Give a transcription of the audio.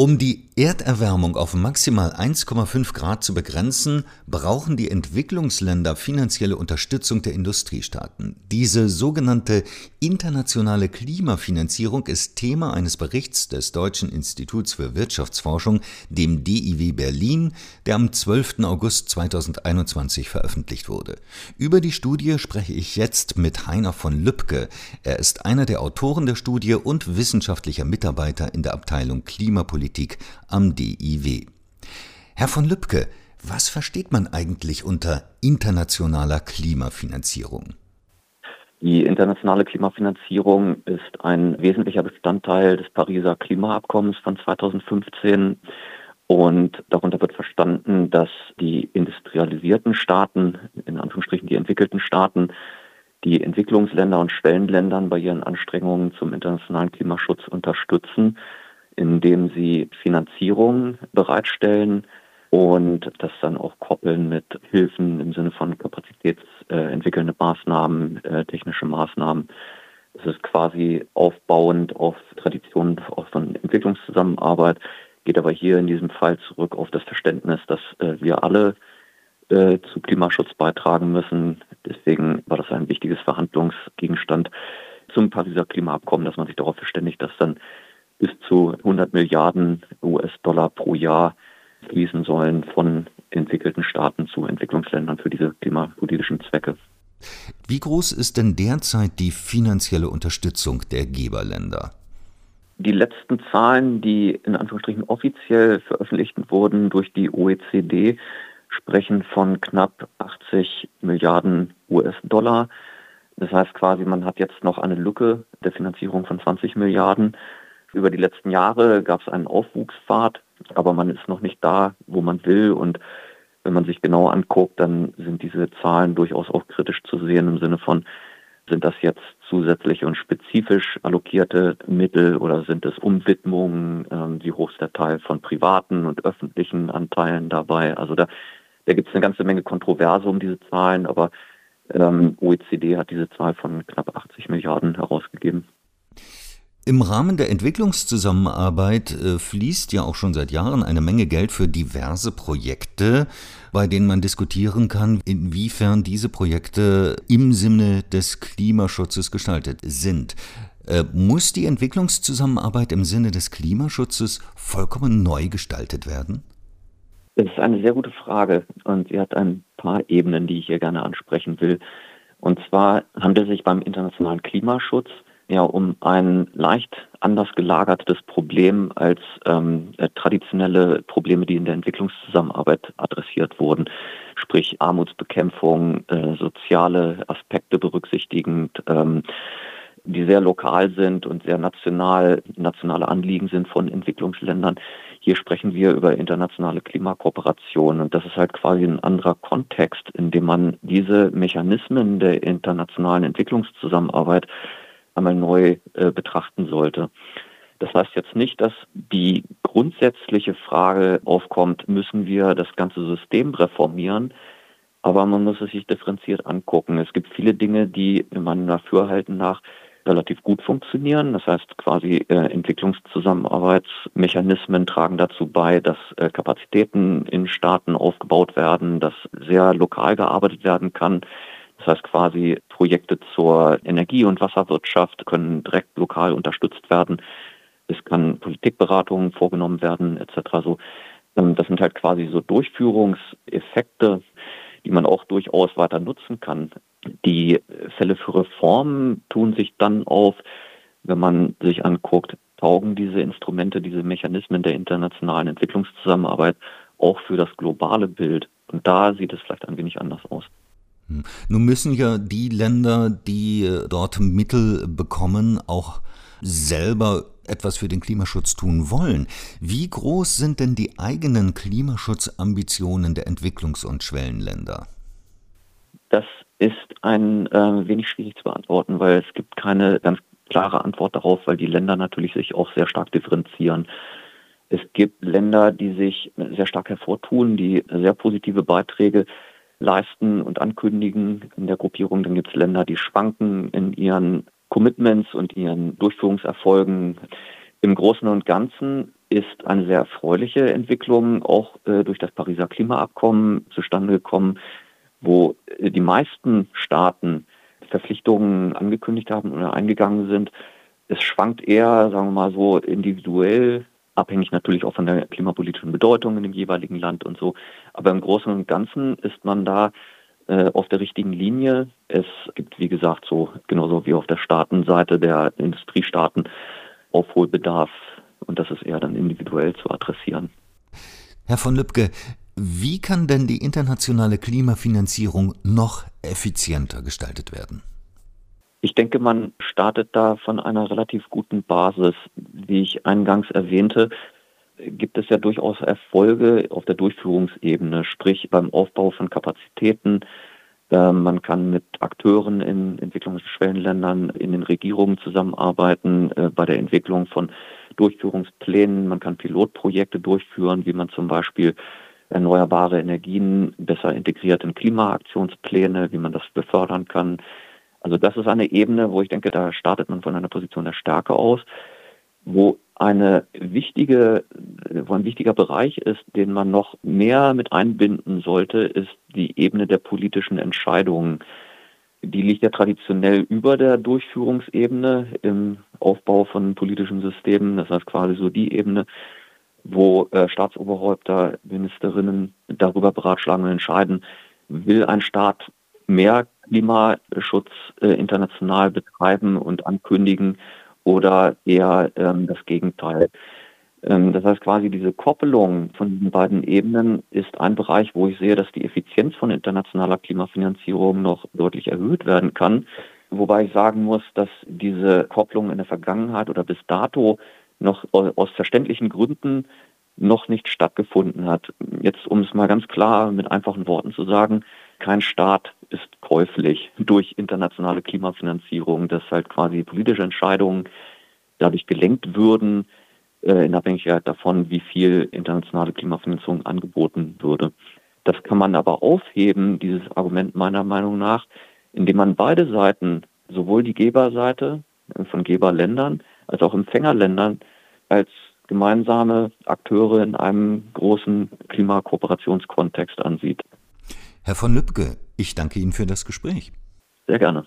Um die Erderwärmung auf maximal 1,5 Grad zu begrenzen, brauchen die Entwicklungsländer finanzielle Unterstützung der Industriestaaten. Diese sogenannte internationale Klimafinanzierung ist Thema eines Berichts des Deutschen Instituts für Wirtschaftsforschung, dem DIW Berlin, der am 12. August 2021 veröffentlicht wurde. Über die Studie spreche ich jetzt mit Heiner von Lübcke. Er ist einer der Autoren der Studie und wissenschaftlicher Mitarbeiter in der Abteilung Klimapolitik Politik am DIW. Herr von Lübcke, was versteht man eigentlich unter internationaler Klimafinanzierung? Die internationale Klimafinanzierung ist ein wesentlicher Bestandteil des Pariser Klimaabkommens von 2015 und darunter wird verstanden, dass die industrialisierten Staaten, in Anführungsstrichen die entwickelten Staaten, die Entwicklungsländer und Schwellenländern bei ihren Anstrengungen zum internationalen Klimaschutz unterstützen indem sie Finanzierung bereitstellen und das dann auch koppeln mit Hilfen im Sinne von kapazitätsentwickelnde Maßnahmen, äh, technische Maßnahmen. Es ist quasi aufbauend auf Traditionen von Entwicklungszusammenarbeit, geht aber hier in diesem Fall zurück auf das Verständnis, dass äh, wir alle äh, zu Klimaschutz beitragen müssen. Deswegen war das ein wichtiges Verhandlungsgegenstand zum Pariser Klimaabkommen, dass man sich darauf verständigt, dass dann bis zu 100 Milliarden US-Dollar pro Jahr fließen sollen von entwickelten Staaten zu Entwicklungsländern für diese klimapolitischen Zwecke. Wie groß ist denn derzeit die finanzielle Unterstützung der Geberländer? Die letzten Zahlen, die in Anführungsstrichen offiziell veröffentlicht wurden durch die OECD, sprechen von knapp 80 Milliarden US-Dollar. Das heißt quasi, man hat jetzt noch eine Lücke der Finanzierung von 20 Milliarden. Über die letzten Jahre gab es einen Aufwuchspfad, aber man ist noch nicht da, wo man will. Und wenn man sich genau anguckt, dann sind diese Zahlen durchaus auch kritisch zu sehen im Sinne von, sind das jetzt zusätzliche und spezifisch allokierte Mittel oder sind es Umwidmungen? Ähm, wie hoch ist der Teil von privaten und öffentlichen Anteilen dabei? Also da, da gibt es eine ganze Menge Kontroverse um diese Zahlen, aber ähm, OECD hat diese Zahl von knapp 80 Milliarden herausgegeben. Im Rahmen der Entwicklungszusammenarbeit äh, fließt ja auch schon seit Jahren eine Menge Geld für diverse Projekte, bei denen man diskutieren kann, inwiefern diese Projekte im Sinne des Klimaschutzes gestaltet sind. Äh, muss die Entwicklungszusammenarbeit im Sinne des Klimaschutzes vollkommen neu gestaltet werden? Das ist eine sehr gute Frage und sie hat ein paar Ebenen, die ich hier gerne ansprechen will. Und zwar handelt es sich beim internationalen Klimaschutz ja um ein leicht anders gelagertes Problem als ähm, äh, traditionelle Probleme, die in der Entwicklungszusammenarbeit adressiert wurden, sprich Armutsbekämpfung, äh, soziale Aspekte berücksichtigend, ähm, die sehr lokal sind und sehr national, nationale Anliegen sind von Entwicklungsländern. Hier sprechen wir über internationale Klimakooperation und das ist halt quasi ein anderer Kontext, in dem man diese Mechanismen der internationalen Entwicklungszusammenarbeit einmal neu äh, betrachten sollte. Das heißt jetzt nicht, dass die grundsätzliche Frage aufkommt, müssen wir das ganze System reformieren, aber man muss es sich differenziert angucken. Es gibt viele Dinge, die in meinem Dafürhalten nach relativ gut funktionieren. Das heißt quasi äh, Entwicklungszusammenarbeitsmechanismen tragen dazu bei, dass äh, Kapazitäten in Staaten aufgebaut werden, dass sehr lokal gearbeitet werden kann. Das heißt quasi Projekte zur Energie- und Wasserwirtschaft können direkt lokal unterstützt werden. Es kann Politikberatung vorgenommen werden etc. So, ähm, das sind halt quasi so Durchführungseffekte, die man auch durchaus weiter nutzen kann. Die Fälle für Reformen tun sich dann auf, wenn man sich anguckt, taugen diese Instrumente, diese Mechanismen der internationalen Entwicklungszusammenarbeit auch für das globale Bild. Und da sieht es vielleicht ein wenig anders aus. Hm. Nun müssen ja die Länder, die äh, dort Mittel bekommen, auch selber etwas für den Klimaschutz tun wollen. Wie groß sind denn die eigenen Klimaschutzambitionen der Entwicklungs- und Schwellenländer? Das ist ein äh, wenig schwierig zu beantworten, weil es gibt keine ganz klare Antwort darauf, weil die Länder natürlich sich auch sehr stark differenzieren. Es gibt Länder, die sich sehr stark hervortun, die sehr positive Beiträge leisten und ankündigen in der Gruppierung. Dann gibt es Länder, die schwanken in ihren Commitments und ihren Durchführungserfolgen. Im Großen und Ganzen ist eine sehr erfreuliche Entwicklung, auch äh, durch das Pariser Klimaabkommen zustande gekommen, wo äh, die meisten Staaten Verpflichtungen angekündigt haben oder eingegangen sind. Es schwankt eher, sagen wir mal so, individuell, abhängig natürlich auch von der klimapolitischen Bedeutung in dem jeweiligen Land und so. Aber im Großen und Ganzen ist man da äh, auf der richtigen Linie. Es gibt, wie gesagt, so genauso wie auf der Staatenseite der Industriestaaten Aufholbedarf und das ist eher dann individuell zu adressieren. Herr von Lübcke, wie kann denn die internationale Klimafinanzierung noch effizienter gestaltet werden? Ich denke, man startet da von einer relativ guten Basis. Wie ich eingangs erwähnte, gibt es ja durchaus Erfolge auf der Durchführungsebene, sprich beim Aufbau von Kapazitäten. Ähm, man kann mit Akteuren in Entwicklungsschwellenländern, in den Regierungen zusammenarbeiten, äh, bei der Entwicklung von Durchführungsplänen. Man kann Pilotprojekte durchführen, wie man zum Beispiel erneuerbare Energien besser integriert in Klimaaktionspläne, wie man das befördern kann. Also das ist eine Ebene, wo ich denke, da startet man von einer Position der Stärke aus, wo eine wichtige, wo ein wichtiger Bereich ist, den man noch mehr mit einbinden sollte, ist die Ebene der politischen Entscheidungen. Die liegt ja traditionell über der Durchführungsebene im Aufbau von politischen Systemen. Das heißt quasi so die Ebene, wo äh, Staatsoberhäupter, Ministerinnen darüber beratschlagen und entscheiden, will ein Staat mehr Klimaschutz äh, international betreiben und ankündigen oder eher ähm, das Gegenteil. Ähm, das heißt quasi diese Koppelung von diesen beiden Ebenen ist ein Bereich, wo ich sehe, dass die Effizienz von internationaler Klimafinanzierung noch deutlich erhöht werden kann. Wobei ich sagen muss, dass diese Kopplung in der Vergangenheit oder bis dato noch aus verständlichen Gründen noch nicht stattgefunden hat. Jetzt, um es mal ganz klar mit einfachen Worten zu sagen, kein Staat ist käuflich durch internationale Klimafinanzierung, dass halt quasi politische Entscheidungen dadurch gelenkt würden, in Abhängigkeit davon, wie viel internationale Klimafinanzierung angeboten würde. Das kann man aber aufheben, dieses Argument meiner Meinung nach, indem man beide Seiten, sowohl die Geberseite von Geberländern als auch Empfängerländern als gemeinsame Akteure in einem großen Klimakooperationskontext ansieht. Herr von Lübcke, ich danke Ihnen für das Gespräch. Sehr gerne.